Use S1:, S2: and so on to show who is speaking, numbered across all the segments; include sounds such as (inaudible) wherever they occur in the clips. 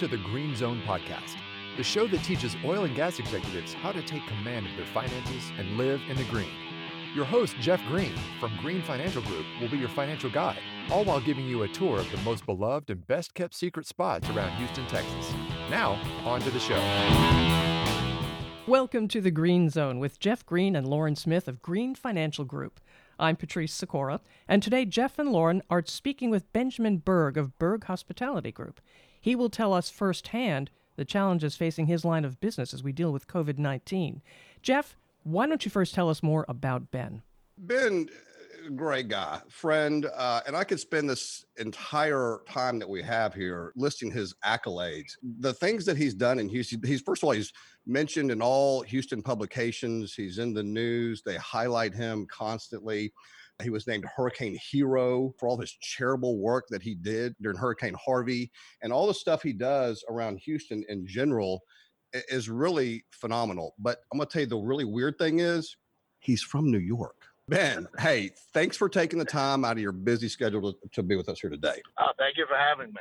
S1: to the Green Zone Podcast, the show that teaches oil and gas executives how to take command of their finances and live in the green. Your host, Jeff Green from Green Financial Group, will be your financial guide, all while giving you a tour of the most beloved and best kept secret spots around Houston, Texas. Now, on to the show.
S2: Welcome to the Green Zone with Jeff Green and Lauren Smith of Green Financial Group. I'm Patrice Sikora, and today Jeff and Lauren are speaking with Benjamin Berg of Berg Hospitality Group. He will tell us firsthand the challenges facing his line of business as we deal with COVID 19. Jeff, why don't you first tell us more about Ben?
S3: Ben, great guy, friend, uh, and I could spend this entire time that we have here listing his accolades. The things that he's done in Houston. He's first of all, he's mentioned in all Houston publications. He's in the news. They highlight him constantly. He was named Hurricane Hero for all his charitable work that he did during Hurricane Harvey and all the stuff he does around Houston in general is really phenomenal. But I'm going to tell you the really weird thing is he's from New York. Ben, hey, thanks for taking the time out of your busy schedule to, to be with us here today.
S4: Oh, thank you for having me.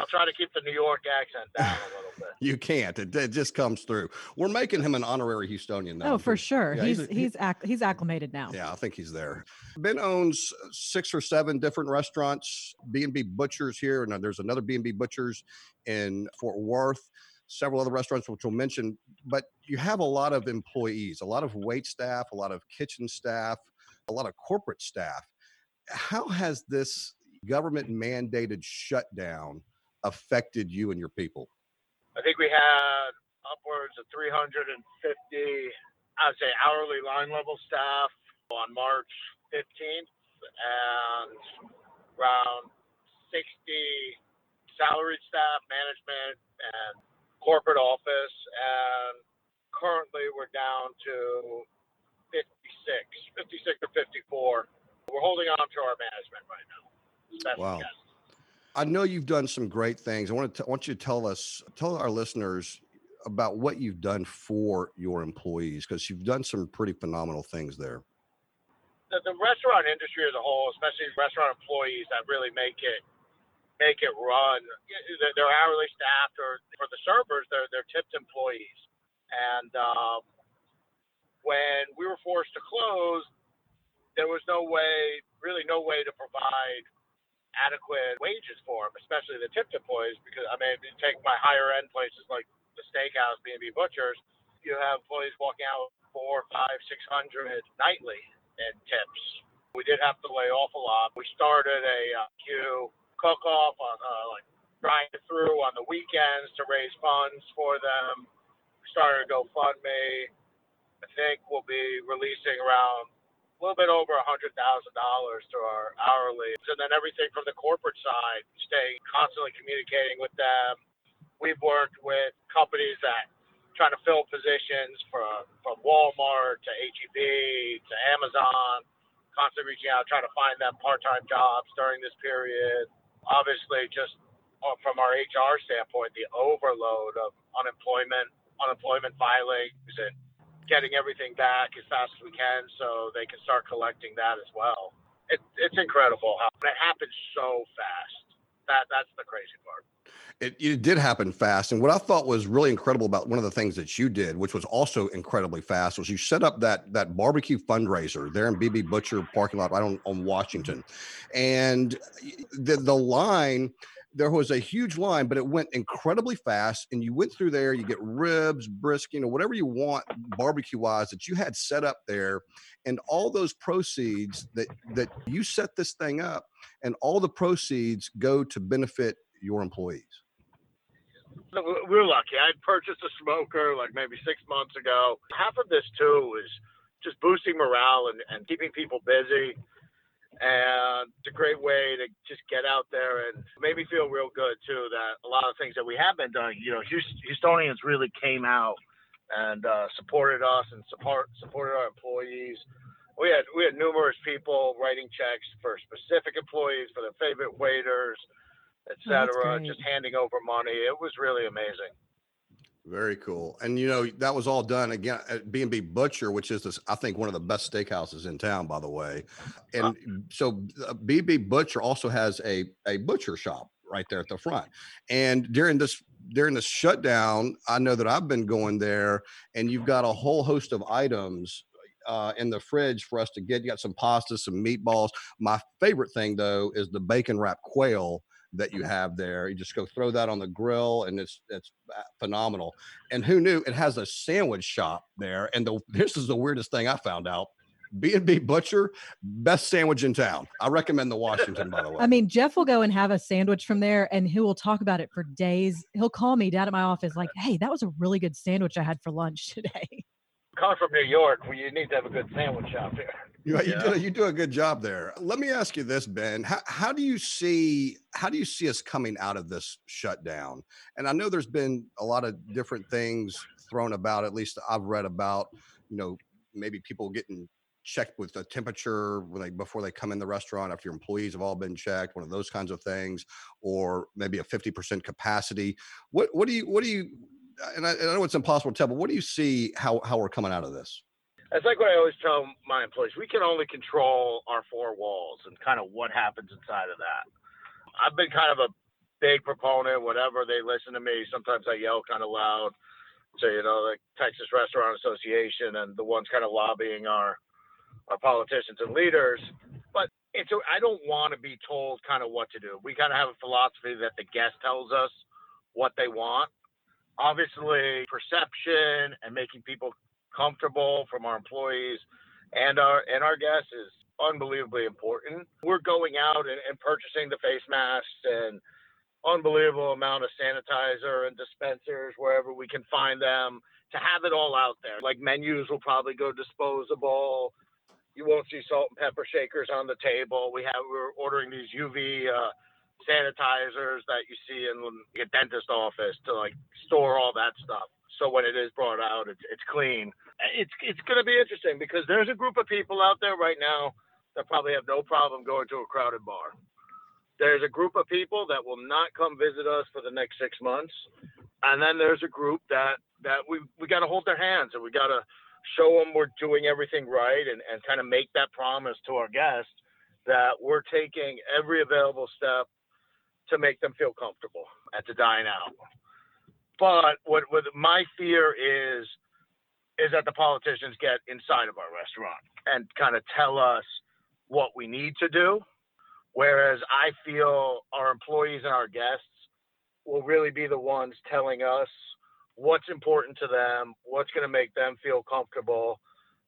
S4: I'll try to keep the New York accent down a little bit. (laughs)
S3: you can't. It, it, just comes through. We're making him an honorary Houstonian now.
S5: Oh, for sure. Yeah, he's he's he's, acc- he's acclimated now.
S3: Yeah, I think he's there. Ben owns six or seven different restaurants, B&B Butchers here, and there's another B&B Butchers in Fort Worth several other restaurants which we'll mention but you have a lot of employees a lot of wait staff a lot of kitchen staff a lot of corporate staff. How has this government mandated shutdown affected you and your people?
S4: I think we had upwards of 350, I'd say, hourly line level staff on March 15th and around 60 salaried staff, management, and corporate office. And currently we're down to 56, 56 or 54. We're holding on to our management right now.
S3: wow. I know you've done some great things. I want to t- want you to tell us, tell our listeners about what you've done for your employees because you've done some pretty phenomenal things there.
S4: The, the, restaurant industry as a whole, especially restaurant employees that really make it make it run. They're hourly staffed, or for the servers, they're they're tipped employees, and um, when we were forced to close, there was no way, really no way to provide adequate wages for them, especially the tipped employees. Because I mean, if you take my higher end places like the steakhouse, B&B Butchers, you have employees walking out four, five, six hundred nightly in tips. We did have to lay off a lot. We started a uh, queue cook off on uh, like drive through on the weekends to raise funds for them. We started a GoFundMe I think we'll be releasing around a little bit over hundred thousand dollars to our hourly, and then everything from the corporate side, staying constantly communicating with them. We've worked with companies that trying to fill positions from from Walmart to HEB to Amazon, constantly reaching out, trying to find them part-time jobs during this period. Obviously, just uh, from our HR standpoint, the overload of unemployment, unemployment filings, and getting everything back as fast as we can so they can start collecting that as well. It, it's incredible how it happens so fast. That that's the crazy part.
S3: It, it, did happen fast. And what I thought was really incredible about one of the things that you did, which was also incredibly fast, was you set up that that barbecue fundraiser there in BB Butcher parking lot right on, on Washington. And the the line there was a huge line, but it went incredibly fast. And you went through there, you get ribs, brisket, you know, whatever you want barbecue wise that you had set up there. And all those proceeds that that you set this thing up, and all the proceeds go to benefit your employees.
S4: We're lucky. I purchased a smoker like maybe six months ago. Half of this too is just boosting morale and, and keeping people busy and it's a great way to just get out there and made me feel real good too that a lot of things that we have been doing you know houstonians really came out and uh, supported us and support supported our employees. We had we had numerous people writing checks for specific employees for their favorite waiters etc oh, just handing over money. It was really amazing
S3: very cool. And you know, that was all done again at B&B Butcher, which is this, I think one of the best steakhouses in town, by the way. And uh, so B&B Butcher also has a, a butcher shop right there at the front. And during this during the shutdown, I know that I've been going there, and you've got a whole host of items uh, in the fridge for us to get. You got some pasta, some meatballs. My favorite thing though is the bacon wrap quail that you have there. You just go throw that on the grill, and it's it's uh, phenomenal. And who knew it has a sandwich shop there? And the (laughs) this is the weirdest thing I found out. B&B Butcher, best sandwich in town. I recommend the Washington, by the (laughs) way.
S5: I mean, Jeff will go and have a sandwich from there and he will talk about it for days. He'll call me down at my office like, hey, that was a really good sandwich I had for lunch (laughs) today.
S4: Coming from New York, well, you need to have a good sandwich shop here.
S3: You, you, do, you do a good job there. Let me ask you this, Ben. How, how do you see how do you see us coming out of this shutdown? And I know there's been a lot of different things thrown about. At least I've read about, you know, maybe people getting checked with the temperature when they before they come in the restaurant after your employees have all been checked one of those kinds of things or maybe a 50% capacity what what do you what do you and I, and I know it's impossible to tell but what do you see how how we're coming out of this
S4: it's like what I always tell my employees: we can only control our four walls and kind of what happens inside of that. I've been kind of a big proponent. Whatever they listen to me, sometimes I yell kind of loud. So you know, the Texas Restaurant Association and the ones kind of lobbying our our politicians and leaders. But it's a, I don't want to be told kind of what to do. We kind of have a philosophy that the guest tells us what they want. Obviously, perception and making people comfortable from our employees and our and our guests is unbelievably important. We're going out and, and purchasing the face masks and unbelievable amount of sanitizer and dispensers wherever we can find them to have it all out there. Like menus will probably go disposable. You won't see salt and pepper shakers on the table. We have we're ordering these UV uh, sanitizers that you see in a dentist office to like store all that stuff so when it is brought out, it's it's clean. It's it's going to be interesting because there's a group of people out there right now that probably have no problem going to a crowded bar. There's a group of people that will not come visit us for the next six months, and then there's a group that that we we got to hold their hands and we got to show them we're doing everything right and and kind of make that promise to our guests that we're taking every available step to make them feel comfortable at the dine out. But what, what my fear is is that the politicians get inside of our restaurant and kind of tell us what we need to do. Whereas I feel our employees and our guests will really be the ones telling us what's important to them, what's going to make them feel comfortable,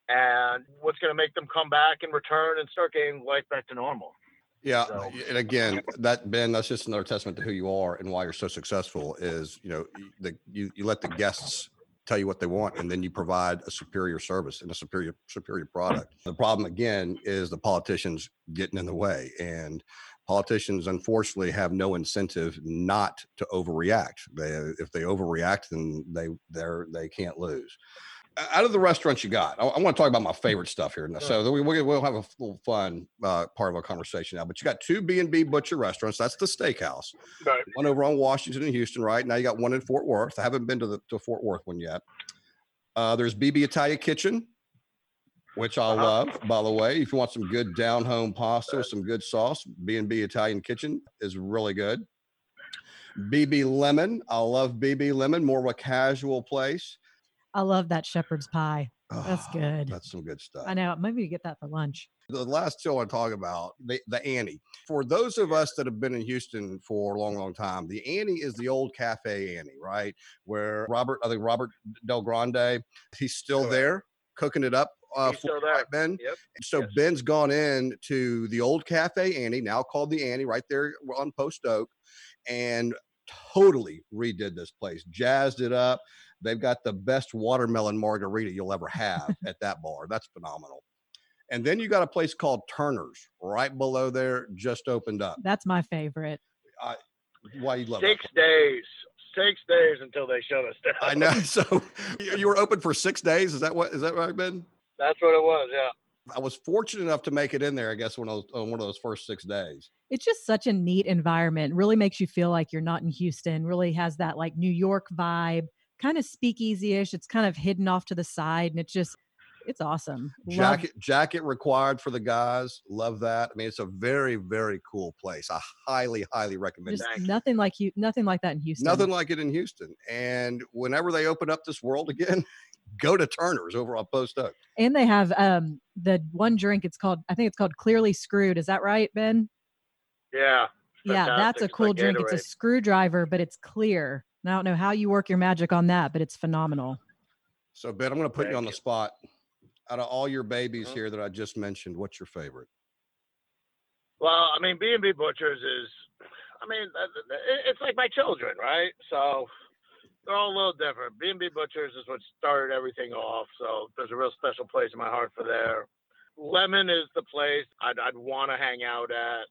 S4: and what's going to make them come back and return and start getting life back to normal.
S3: Yeah, so. and again, that Ben, that's just another testament to who you are and why you're so successful. Is you know, the you you let the guests tell you what they want, and then you provide a superior service and a superior superior product. The problem again is the politicians getting in the way, and politicians unfortunately have no incentive not to overreact. They if they overreact, then they they're they can't lose out of the restaurants you got, I, I, want to talk about my favorite stuff here. Sure. So we, will have a little fun uh, part of our conversation now. But you got two B and B Butcher restaurants. That's the steakhouse. Right. One over on Washington and Houston. Right now, you got one in Fort Worth. I haven't been to the to Fort Worth one yet. Uh, there's BB Italia Kitchen, which I uh-huh. love. By the way, if you want some good down home pasta with some good sauce, B and B Italian Kitchen is really good. BB Lemon, I love BB Lemon. More of a casual place.
S5: I love that shepherd's pie. That's oh, good.
S3: That's some good stuff.
S5: I know. Maybe we get that for lunch.
S3: The last two I want to talk about the, the Annie. For those of us that have been in Houston for a long, long time, the Annie is the old Cafe Annie, right? Where Robert, I think Robert Del Grande, he's still there cooking it up uh, for Ben. Yep. So yes. Ben's gone in to the old Cafe Annie, now called the Annie, right there on Post Oak, and totally redid this place, jazzed it up. They've got the best watermelon margarita you'll ever have at that bar. That's phenomenal. And then you got a place called Turner's right below there, just opened up.
S5: That's my favorite.
S3: I, why you love
S4: six that? days? Six days until they shut us down.
S3: I know. (laughs) So you were open for six days. Is that what? Is that right, Ben?
S4: That's what it was. Yeah.
S3: I was fortunate enough to make it in there. I guess when I was on one of those first six days.
S5: It's just such a neat environment. Really makes you feel like you're not in Houston. Really has that like New York vibe kind of speakeasy ish. It's kind of hidden off to the side and it's just It's awesome. Love-
S3: Jacket jacket required for the guys. Love that. I mean, it's a very very cool place. I highly highly recommend
S5: just
S3: it.
S5: Nothing like you. Nothing like that in Houston.
S3: Nothing like it in Houston. And whenever they open up this world again, (laughs) go to Turner's over on Post Oak.
S5: And they have um the one drink. It's called. I think it's called Clearly Screwed. Is that right, Ben?
S4: Yeah.
S5: Yeah, that's
S4: fantastic.
S5: a
S4: It's
S5: cool
S4: like
S5: drink. It's a screwdriver, but it's clear. And I don't know how you work your magic on that, but it's phenomenal.
S3: So Ben, I'm going to put you on the
S4: you.
S3: spot. Out of all your babies
S4: Mhm.
S3: here that I just mentioned, what's your favorite?
S4: Well, I mean, B and B Butchers is, I mean, uh, it's like my children, right? So they're all a little different. B and B Butchers is what started everything off. So there's a real special place in my heart for there. Lemon is the place I'd, I'd want to hang out at.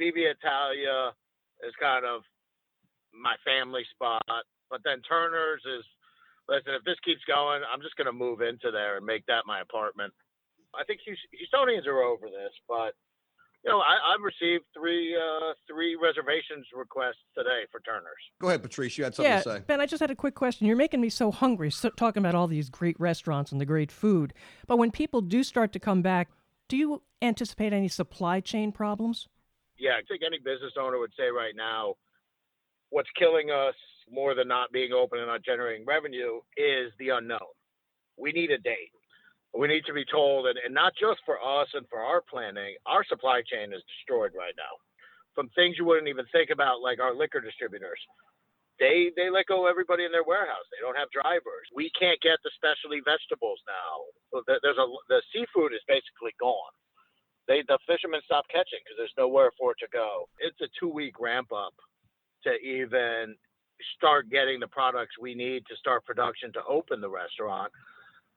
S4: BB Italia is kind of my family spot. But then Turner's is, listen, if this keeps going, I'm just going to move into there and make that my apartment. I think Houstonians are over this, but you know, I, I've received three uh, three reservations requests today for Turner's.
S3: Go ahead, Patrice. You had something
S2: yeah,
S3: to say.
S2: Ben, I just had a quick question. You're making me so hungry so, talking about all these great restaurants and the great food. But when people do start to come back, do you anticipate any supply chain problems?
S4: Yeah, I think any business owner would say right now, what's killing us more than not being open and not generating revenue is the unknown. We need a date. We need to be told, and, and not just for us and for our planning, our supply chain is destroyed right now. From things you wouldn't even think about, like our liquor distributors. They they let go everybody in their warehouse. They don't have drivers. We can't get the specialty vegetables now. There's a the seafood is basically gone they the fishermen stop catching because there's nowhere for it to go. It's a two week ramp up to even start getting the products we need to start production to open the restaurant.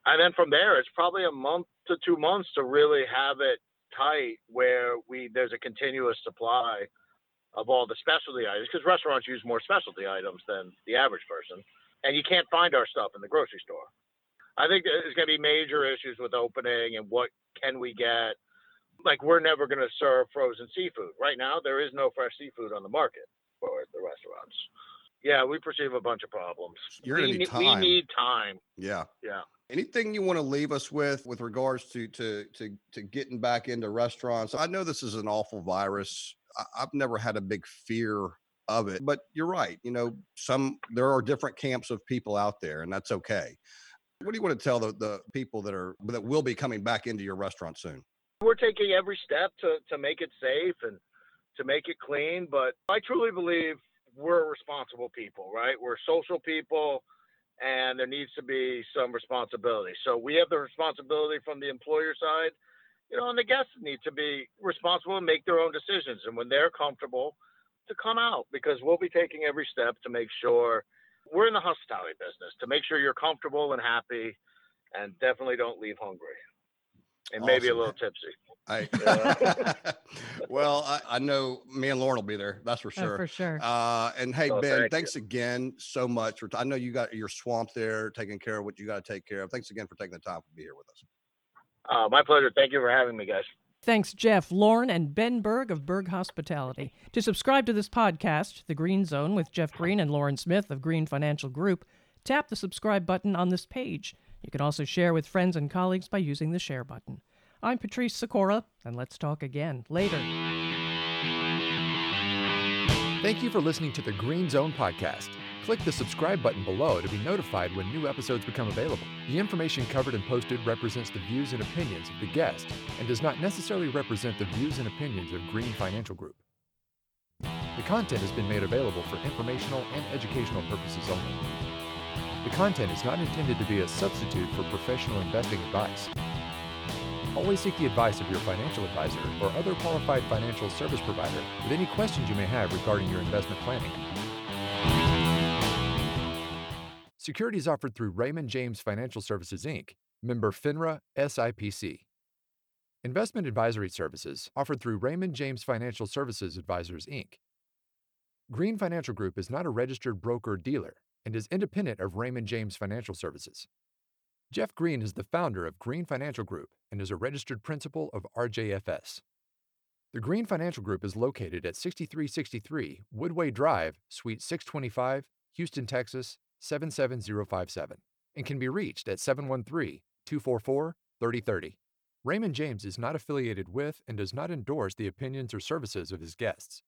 S4: And then from there, it's probably a month to two months to really have it tight where we there's a continuous supply of all the specialty items because restaurants use more specialty items than the average person, and you can't find our stuff in the grocery store. I think there's going to be major issues with opening and what can we get. Like we're never going to serve frozen seafood right now. There is no fresh seafood on the market for the restaurants. Yeah, we perceive a bunch of problems.
S3: You're
S4: we,
S3: need
S4: ne- we
S3: time.
S4: need time.
S3: Yeah.
S4: Yeah.
S3: Anything you want to leave us with with regards to to to to getting back into restaurants? I know this is an awful virus. I, I've never had a big fear of it, but you're right. You know, some there are different camps of people out there, and that's okay. What do you want to tell the, the people that are that will be coming back into your restaurant soon?
S4: we're taking every step to, to make it safe and to make it clean. But I truly believe we're responsible people, right? We're social people and there needs to be some responsibility. So we have the responsibility from the employer side, you know, and the guests need to be responsible and make their own decisions. And when they're comfortable, to come out because we'll be taking every step to make sure we're in the hospitality business to make sure you're comfortable and happy and definitely don't leave hungry and maybe a little tipsy.
S3: I,
S4: Yeah. (laughs)
S3: well, I, I know me and Lauren will be there. That's for
S5: Oh,
S3: sure.
S5: for sure.
S3: Uh, and hey,
S4: Oh,
S3: Ben,
S4: thank you.
S3: thanks again so much. For, I know you got your swamp there, taking care of what you got to take care of. Thanks again for taking the time to be here with us.
S4: Uh, my pleasure. Thank you for having me, guys.
S2: Thanks, Jeff, Lauren, and Ben Berg of Berg Hospitality. To subscribe to this podcast, The Green Zone with Jeff Green and Lauren Smith of Green Financial Group, tap the subscribe button on this page. You can also share with friends and colleagues by using the share button. I'm Patrice Sikora, and let's talk again later.
S1: Thank you for listening to the Green Zone podcast. Click the subscribe button below to be notified when new episodes become available. The information covered and posted represents the views and opinions of the guest and does not necessarily represent the views and opinions of Green Financial Group. The content has been made available for informational and educational purposes only. The content is not intended to be a substitute for professional investing advice. Always seek the advice of your financial advisor or other qualified financial service provider with any questions you may have regarding your investment planning. Securities offered through Raymond James Financial Services Inc., member FINRA SIPC. Investment advisory services offered through Raymond James Financial Services Advisors Inc. Green Financial Group is not a registered broker dealer and is independent of Raymond James Financial Services. Jeff Green is the founder of Green Financial Group and is a registered principal of RJFS. The Green Financial Group is located at 6363 Woodway Drive, Suite 625, Houston, Texas 77057, and can be reached at 713 244 3030. Raymond James is not affiliated with and does not endorse the opinions or services of his guests.